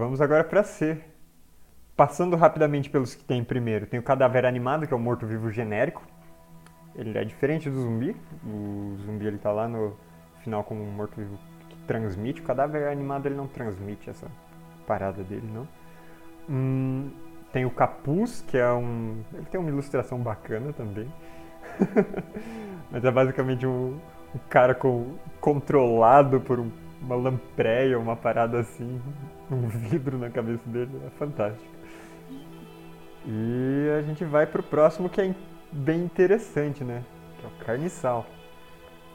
vamos agora para C. Passando rapidamente pelos que tem primeiro, tem o cadáver animado, que é o morto-vivo genérico. Ele é diferente do zumbi. O zumbi ele tá lá no final como um morto-vivo que transmite. O cadáver animado ele não transmite essa parada dele, não. Hum, tem o capuz, que é um. Ele tem uma ilustração bacana também. Mas é basicamente um, um cara com, controlado por um, uma lampreia, uma parada assim, um vidro na cabeça dele. É fantástico. E a gente vai pro próximo que é bem interessante, né? Que é o carniçal.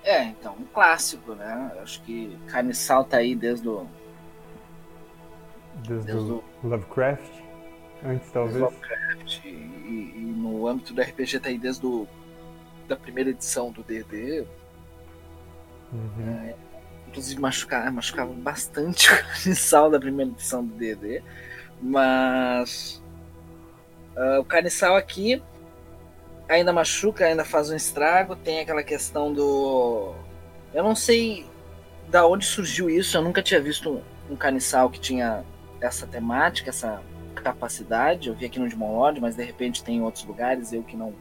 É, então, um clássico, né? Eu acho que carniçal tá aí desde o. Desde, desde o Lovecraft? Antes, talvez? Lovecraft. E, e, no âmbito do RPG tá aí desde o, da primeira edição do DD. Uhum. É, inclusive machucava, machucava bastante o carniçal da primeira edição do DD. Mas Uh, o carniçal aqui ainda machuca, ainda faz um estrago. Tem aquela questão do. Eu não sei da onde surgiu isso. Eu nunca tinha visto um, um carniçal que tinha essa temática, essa capacidade. Eu vi aqui no Demon Lord, mas de repente tem em outros lugares, eu que não,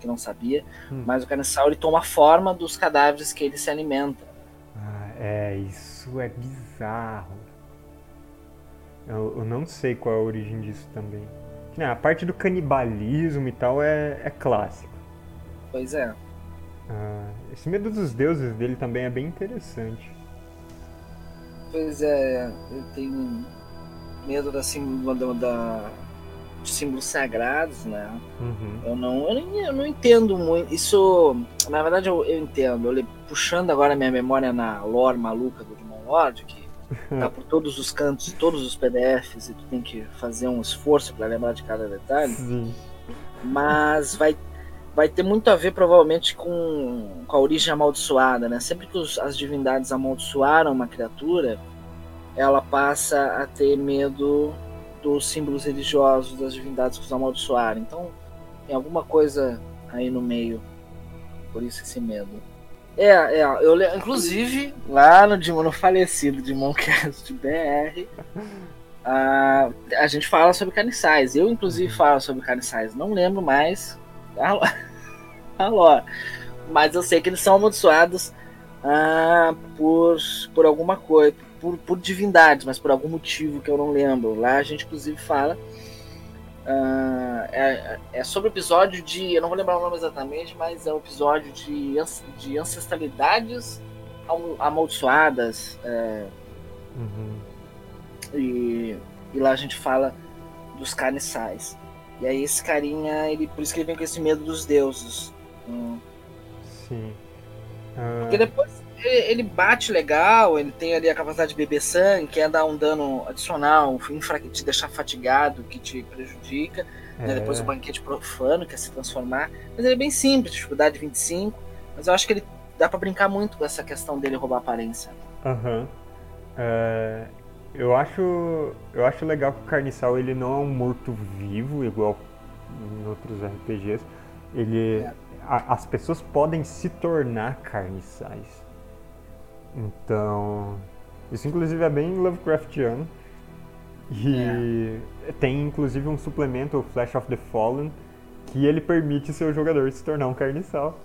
que não sabia. Hum. Mas o carniçal ele toma a forma dos cadáveres que ele se alimenta. É, isso é bizarro. Eu, eu não sei qual é a origem disso também. Não, a parte do canibalismo e tal é, é clássico. Pois é. Ah, esse medo dos deuses dele também é bem interessante. Pois é, eu tenho medo da símbolo da, de símbolos sagrados, né? Uhum. Eu não, eu, eu, não entendo muito. Isso, na verdade, eu, eu entendo. Eu, puxando agora minha memória na lore maluca do Demon Lord, que tá por todos os cantos, todos os PDFs, e tu tem que fazer um esforço para lembrar de cada detalhe. Sim. Mas vai, vai ter muito a ver, provavelmente, com, com a origem amaldiçoada, né? Sempre que os, as divindades amaldiçoaram uma criatura, ela passa a ter medo dos símbolos religiosos das divindades que os amaldiçoaram. Então, tem alguma coisa aí no meio. Por isso esse medo. É, é, eu inclusive lá no, no falecido Demoncast BR, a, a gente fala sobre carniçais. Eu inclusive falo sobre carniçais, não lembro mais a lore, mas eu sei que eles são amaldiçoados ah, por, por alguma coisa, por, por divindades, mas por algum motivo que eu não lembro. Lá a gente inclusive fala Uh, é, é, sobre o episódio de. Eu não vou lembrar o nome exatamente, mas é o episódio de, de ancestralidades amaldiçoadas. É, uhum. e, e, lá a gente fala dos carniçais. E aí esse carinha, ele, por isso que ele vem com esse medo dos deuses. Hum. Sim. Uh... Porque depois ele, bate legal, ele tem ali a capacidade de beber sangue, que é dar um dano adicional, te deixar fatigado, que te prejudica. Né? É. Né? Depois o banquete profano, que é se transformar. Mas ele é bem simples, dificuldade 25. Mas eu acho que ele dá para brincar muito com essa questão dele roubar aparência. Aham. Uhum. É, eu acho eu acho legal que o Carniçal ele não é um morto-vivo, igual em outros RPGs. Ele... É. A, as pessoas podem se tornar carniçais. Então, isso inclusive é bem Lovecraftiano. E é. tem inclusive um suplemento, o Flash of the Fallen, que ele permite seu jogador se tornar um carniçal.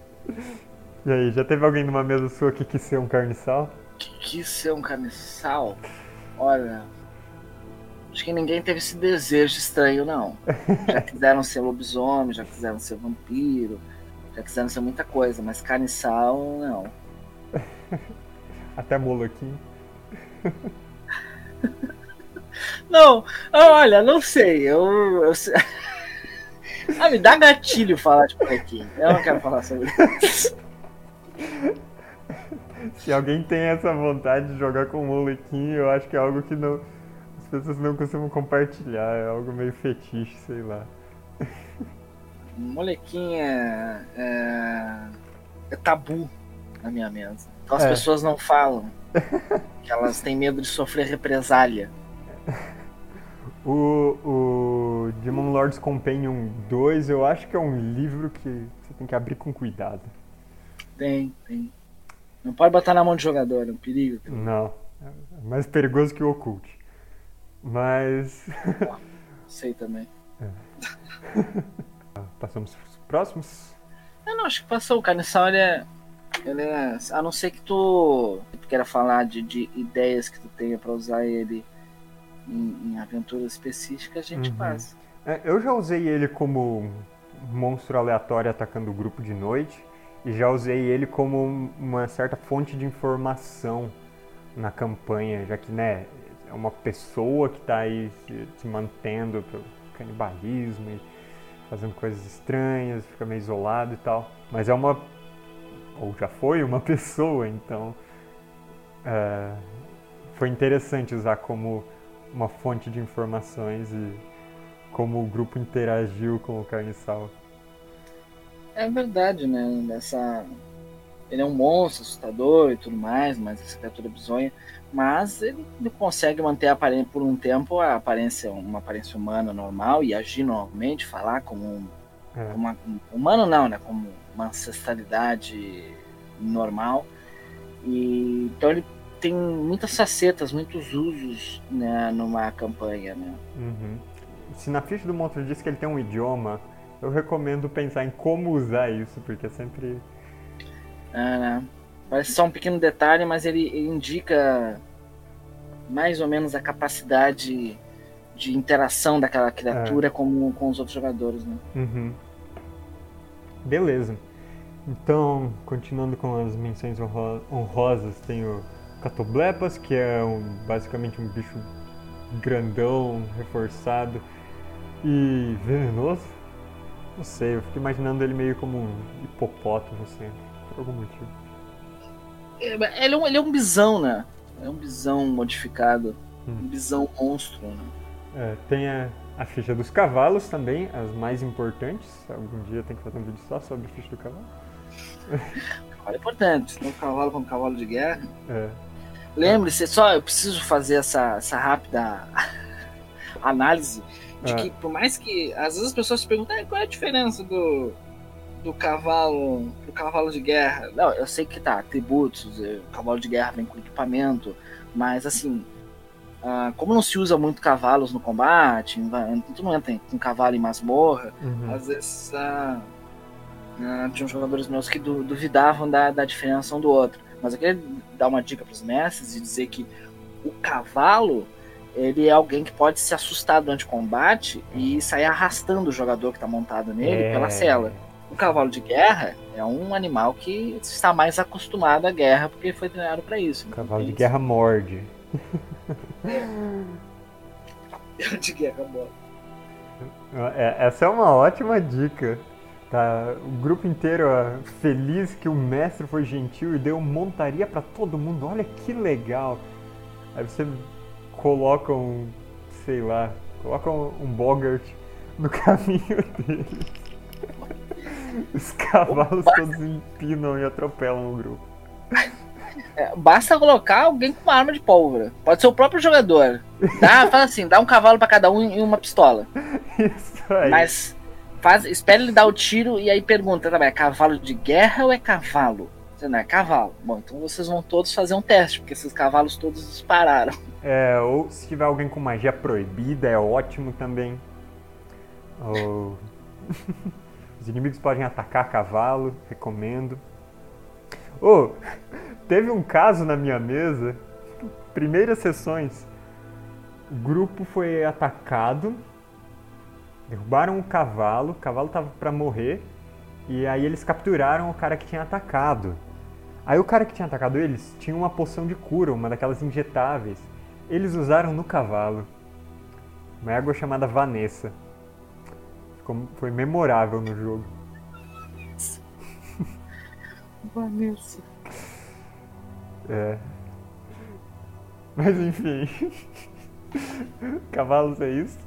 e aí, já teve alguém numa mesa sua que quis ser um carniçal? Que quis ser um carniçal? Olha, acho que ninguém teve esse desejo estranho, não. Já quiseram ser lobisomem, já quiseram ser vampiro, já quiseram ser muita coisa, mas carniçal, não. Até Moloquim. Não, olha, não sei. Eu, eu Ah, me dá gatilho falar de Moloquim. Eu não quero falar sobre isso. Se alguém tem essa vontade de jogar com Moloquim, eu acho que é algo que não, as pessoas não costumam compartilhar. É algo meio fetiche, sei lá. Molequim é, é, é tabu na minha mesa. Então as é. pessoas não falam. que elas têm medo de sofrer represália. O, o Demon Lord's Companion 2, eu acho que é um livro que você tem que abrir com cuidado. Tem, tem. Não pode botar na mão de jogador, é um perigo. Não. É mais perigoso que o Occult. Mas. Sei também. É. Passamos para os próximos? Eu não, acho que passou. O Carniçal é, ele é. A não ser que tu, tu queira falar de, de ideias que tu tenha para usar ele em, em, aventuras específicas, a gente uhum. passa. É, eu já usei ele como monstro aleatório atacando o grupo de noite e já usei ele como uma certa fonte de informação na campanha, já que né, é uma pessoa que está aí se, se, mantendo pelo canibalismo e fazendo coisas estranhas, fica meio isolado e tal. Mas é uma. Ou já foi uma pessoa, então. É, foi interessante usar como uma fonte de informações e como o grupo interagiu com o Carniçal. É verdade, né? Essa... Ele é um monstro assustador e tudo mais, mas essa criatura é bizonha. Mas ele consegue manter a aparência por um tempo a aparência, uma aparência humana normal e agir normalmente, falar como um, é. uma, um humano não, né? Como uma ancestralidade normal. E então ele tem muitas facetas, muitos usos né, numa campanha, né? Uhum. Se na ficha do monstro diz que ele tem um idioma, eu recomendo pensar em como usar isso, porque é sempre. É, né? Parece só um pequeno detalhe, mas ele, ele indica mais ou menos a capacidade de interação daquela criatura é. com, com os outros jogadores, né? Uhum. Beleza. Então, continuando com as menções honrosas, tem o Catoblepas, que é um, basicamente um bicho grandão, reforçado e venenoso. Não sei, eu fico imaginando ele meio como um hipopótamo, assim, por algum motivo. É, ele é um, ele é um bisão, né? É um bisão modificado. Hum. Um bisão monstro, né? É, tem a, a, ficha dos cavalos também, as mais importantes. Algum dia tem que fazer um vídeo só sobre a ficha do cavalo. cavalo é importante, tanto cavalo como cavalo de guerra. É. Lembre-se, só eu preciso fazer essa, essa rápida análise de é. que por mais que às vezes as pessoas se perguntam ah, qual é a diferença do, do cavalo do cavalo de guerra. Não, eu sei que tá, atributos, o eh, cavalo de guerra vem com equipamento, mas assim, uh, como não se usa muito cavalos no combate, tu não entra com cavalo em masmorra, uhum. às vezes uh, uh, tinham jogadores meus que duvidavam da, da diferença um do outro. Mas eu queria dar uma dica para os mestres e dizer que o cavalo ele é alguém que pode se assustar durante o combate e sair arrastando o jogador que está montado nele é... pela cela. O cavalo de guerra é um animal que está mais acostumado à guerra porque foi treinado para isso. O cavalo de guerra morde. de guerra morde. É, essa é uma ótima dica. Tá, o grupo inteiro feliz que o mestre foi gentil e deu montaria para todo mundo. Olha que legal. Aí você coloca um, sei lá, coloca um, um Bogart no caminho deles. Os cavalos todos empinam e atropelam o grupo. É, basta colocar alguém com uma arma de pólvora. Pode ser o próprio jogador. Dá, fala assim, dá um cavalo para cada um e uma pistola. Isso aí. Mas faz, espera ele dar o tiro e aí pergunta, tá, é cavalo de guerra ou é cavalo? Você não é cavalo. Bom, então vocês vão todos fazer um teste, porque esses cavalos todos dispararam. É, ou se tiver alguém com magia proibida, é ótimo também. Ou... Os inimigos podem atacar cavalo, recomendo. Oh, teve um caso na minha mesa, primeiras sessões, o grupo foi atacado Derrubaram o cavalo, o cavalo tava para morrer, e aí eles capturaram o cara que tinha atacado. Aí o cara que tinha atacado eles tinha uma poção de cura, uma daquelas injetáveis. Eles usaram no cavalo. Uma água chamada Vanessa. Ficou, foi memorável no jogo. Vanessa. É. Mas enfim. Cavalos é isso.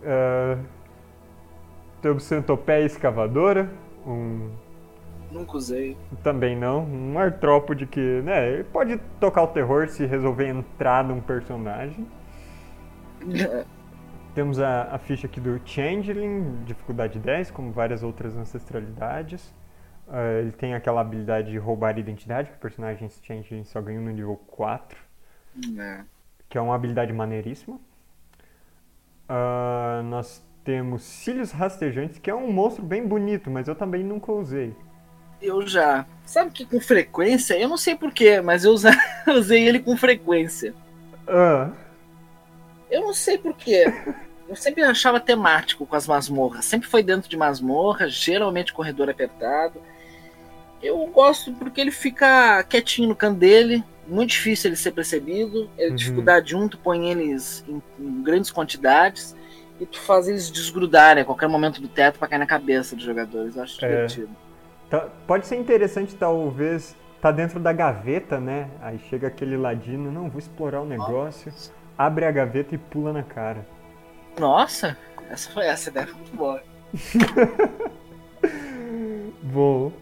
Uh, temos centopeia escavadora, um. Nunca usei. Também não. Um artrópode que, né, pode tocar o terror se resolver entrar num personagem. Temos a, a, ficha aqui do Changeling, dificuldade 10, como várias outras ancestralidades. Uh, ele tem aquela habilidade de roubar identidade, que personagens Changeling só ganham no nível 4. É. Que é uma habilidade maneiríssima. Uh, nós temos cílios rastejantes, que é um monstro bem bonito, mas eu também nunca usei. Eu já. Sabe que com frequência, eu não sei porquê, mas eu usei ele com frequência. Uh. Eu não sei porquê. Eu sempre achava temático com as masmorras. Sempre foi dentro de masmorra, geralmente corredor apertado. Eu gosto porque ele fica quietinho no canto dele, muito difícil ele ser percebido. É uhum. dificuldade 1, tu põe eles em, em, grandes quantidades e tu faz eles desgrudarem a qualquer momento do teto para cair na cabeça dos jogadores. Eu acho é. divertido. Tá, pode ser interessante, talvez, tá dentro da gaveta, né? Aí chega aquele ladino, não, vou explorar o negócio, Nossa. abre a gaveta e pula na cara. Nossa, essa foi essa ideia foi muito boa. Bom,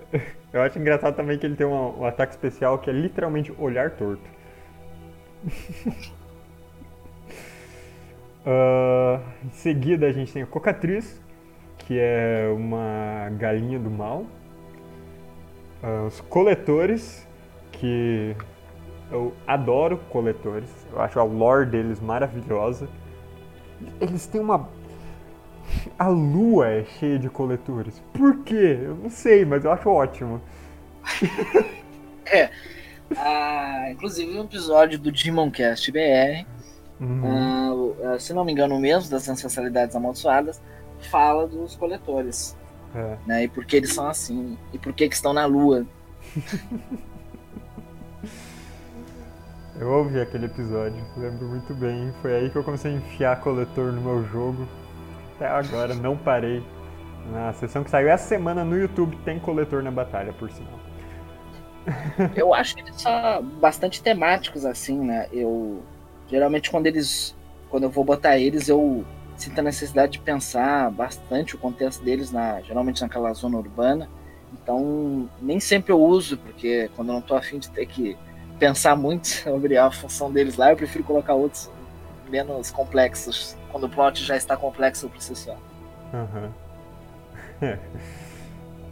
eu acho engraçado também que ele tem um, um ataque especial que é literalmente olhar torto. uh, em seguida a gente tem a Cocatriz, que é uma galinha do mal. Uh, os coletores, que eu adoro coletores. Eu acho a lore deles maravilhosa. Eles têm uma a lua é cheia de coletores. Por quê? Eu não sei, mas eu acho ótimo. é. Ah, inclusive um episódio do Demoncast BR, uhum. ah, se não me engano mesmo, das ancestralidades amaldiçoadas, fala dos coletores. É. Né, e por que eles são assim. E por que, que estão na lua. Eu ouvi aquele episódio, lembro muito bem. Foi aí que eu comecei a enfiar coletor no meu jogo até agora, não parei. Na sessão que saiu essa semana no YouTube tem coletor na batalha, por sinal. Eu acho eles são bastante temáticos, assim, né? Eu. Geralmente quando eles. Quando eu vou botar eles, eu sinto a necessidade de pensar bastante o contexto deles, na, geralmente naquela zona urbana. Então, nem sempre eu uso, porque quando eu não tô afim de ter que pensar muito sobre a função deles lá, eu prefiro colocar outros menos complexos, quando o plot já está complexo por si só. Uhum.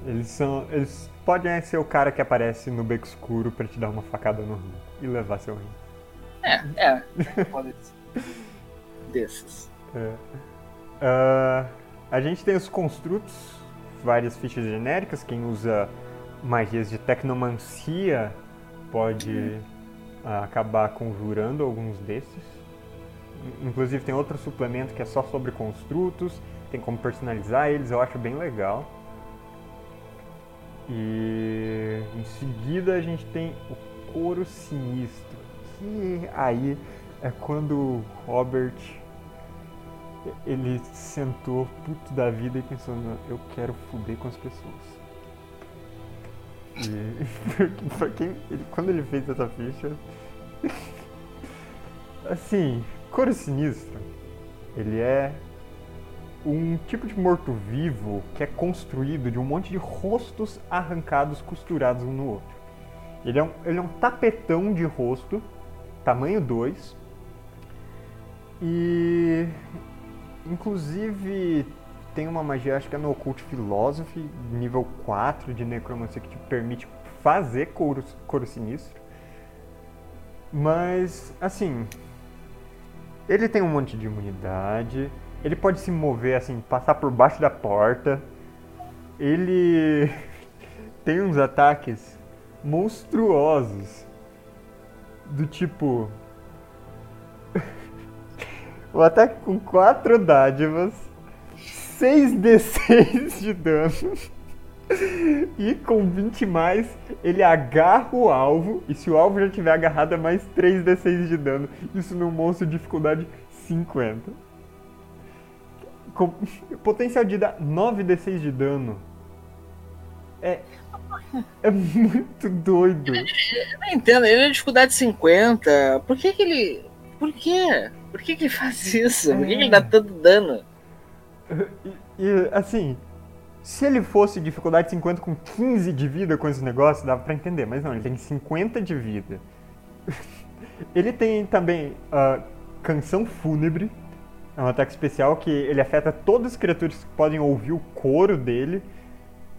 Eles são. Eles podem ser o cara que aparece no beco escuro para te dar uma facada no rim e levar seu rim. É, é. Pode ser. Desses. É. Uh, a gente tem os construtos, várias fichas genéricas. Quem usa magias de tecnomancia pode uh, acabar conjurando alguns desses. Inclusive tem outro suplemento que é só sobre construtos, tem como personalizar eles, eu acho bem legal. E em seguida a gente tem o couro sinistro, que aí é quando o Robert ele sentou puto da vida e pensou, eu quero fuder com as pessoas. E pra quem, ele, quando ele fez essa ficha, assim, Coro Sinistro, ele é um tipo de morto-vivo que é construído de um monte de rostos arrancados, costurados um no outro. Ele é um, ele é um tapetão de rosto, tamanho 2, e inclusive tem uma magia, acho que é no Occult Philosophy, nível 4 de necromancia, que te permite fazer couro, couro sinistro. Mas, assim, ele tem um monte de imunidade. Ele pode se mover assim, passar por baixo da porta. Ele tem uns ataques monstruosos. Do tipo. o ataque com 4 dádivas, 6d6 de dano. E com 20 mais, ele agarra o alvo. E se o alvo já tiver agarrado, é mais 3d6 de dano. Isso num monstro de dificuldade 50. Com potencial de dar 9d6 de dano. É. É muito doido. Eu não entendo, ele é dificuldade 50. Por que, que ele. Por quê? Por que, que ele faz isso? Por que, que ele dá tanto dano? E, e assim, se ele fosse dificuldade 50 com 15 de vida com esse negócio, dava pra entender. Mas não, ele tem 50 de vida. ele tem também uh, Canção Fúnebre. É um ataque especial que ele afeta todas as criaturas que podem ouvir o coro dele.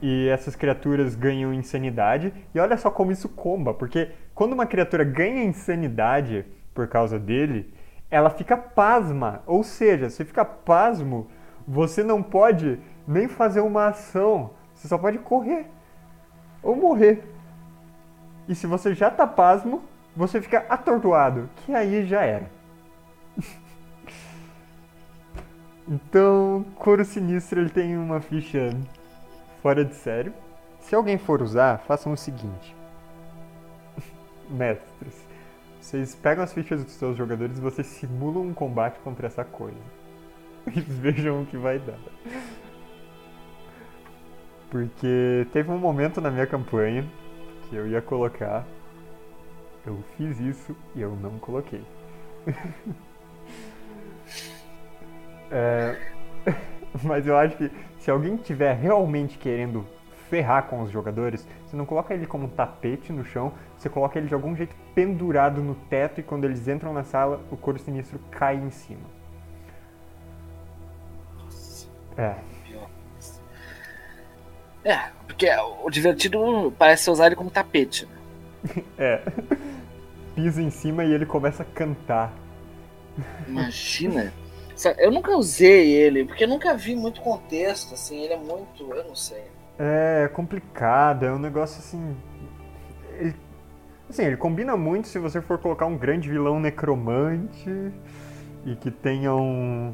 E essas criaturas ganham insanidade. E olha só como isso comba, porque quando uma criatura ganha insanidade por causa dele, ela fica pasma. Ou seja, você fica pasmo, você não pode nem fazer uma ação. Você só pode correr ou morrer. E se você já tá pasmo, você fica atordoado, que aí já era. então, Coro Sinistro ele tem uma ficha fora de sério. Se alguém for usar, façam o seguinte. Mestres, vocês pegam as fichas dos seus jogadores e vocês simulam um combate contra essa coisa. E vejam o que vai dar. Porque teve um momento na minha campanha que eu ia colocar. Eu fiz isso e eu não coloquei. é, mas eu acho que se alguém tiver realmente querendo ferrar com os jogadores, você não coloca ele como um tapete no chão, você coloca ele de algum jeito pendurado no teto e quando eles entram na sala, o couro sinistro cai em cima. É. É, porque o divertido parece usar ele como tapete. Né? é. Pisa em cima e ele começa a cantar. Imagina. Eu nunca usei ele, porque eu nunca vi muito contexto, assim, ele é muito. eu não sei. É complicado, é um negócio assim. Ele, assim, ele combina muito se você for colocar um grande vilão necromante e que tenha um.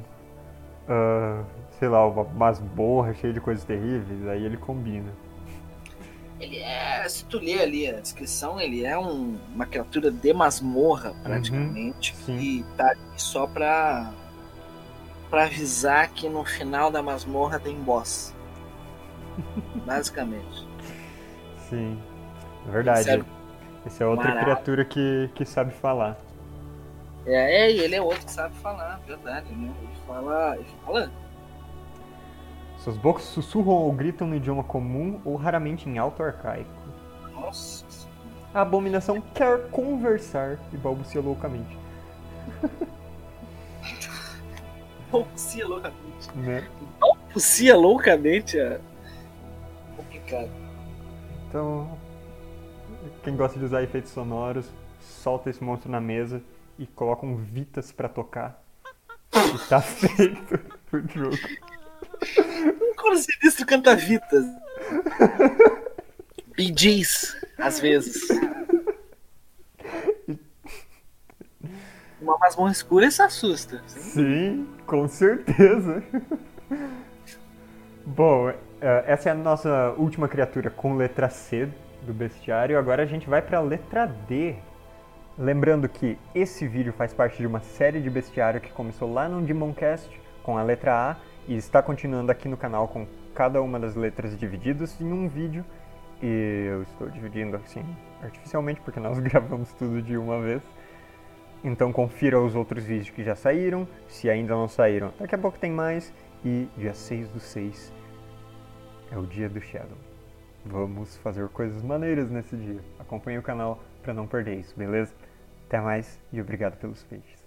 Uh, sei lá, uma masmorra cheia de coisas terríveis, aí ele combina. Ele é, se tu ler ali a descrição, ele é um, uma criatura de masmorra, praticamente, uhum, e tá ali só pra, pra avisar que no final da masmorra tem boss. Basicamente. Sim, é verdade. É Esse é outra Marado. criatura que, que sabe falar. É, é, ele é outro que sabe falar, verdade, né? Ele fala. Ele fala. Suas bocas sussurram ou gritam no idioma comum ou raramente em alto arcaico. Nossa. A abominação quer conversar e balbucia loucamente. balbucia loucamente. Né? Balbucia loucamente a cara. Então, quem gosta de usar efeitos sonoros, solta esse monstro na mesa e coloca um Vitas pra tocar. E tá feito o jogo. Como sinistro canta Vitas? Gees, às vezes. Uma masmorra escura isso assusta. Sim, sim com certeza. Bom, é, essa é a nossa última criatura com letra C do bestiário. Agora a gente vai para a letra D. Lembrando que esse vídeo faz parte de uma série de bestiário que começou lá no Demoncast com a letra A e está continuando aqui no canal com cada uma das letras divididas em um vídeo. E eu estou dividindo assim artificialmente porque nós gravamos tudo de uma vez. Então confira os outros vídeos que já saíram, se ainda não saíram. Daqui a pouco tem mais. E dia 6 do 6 é o dia do Shadow. Vamos fazer coisas maneiras nesse dia. Acompanhe o canal para não perder isso, beleza? Até mais e obrigado pelos peixes.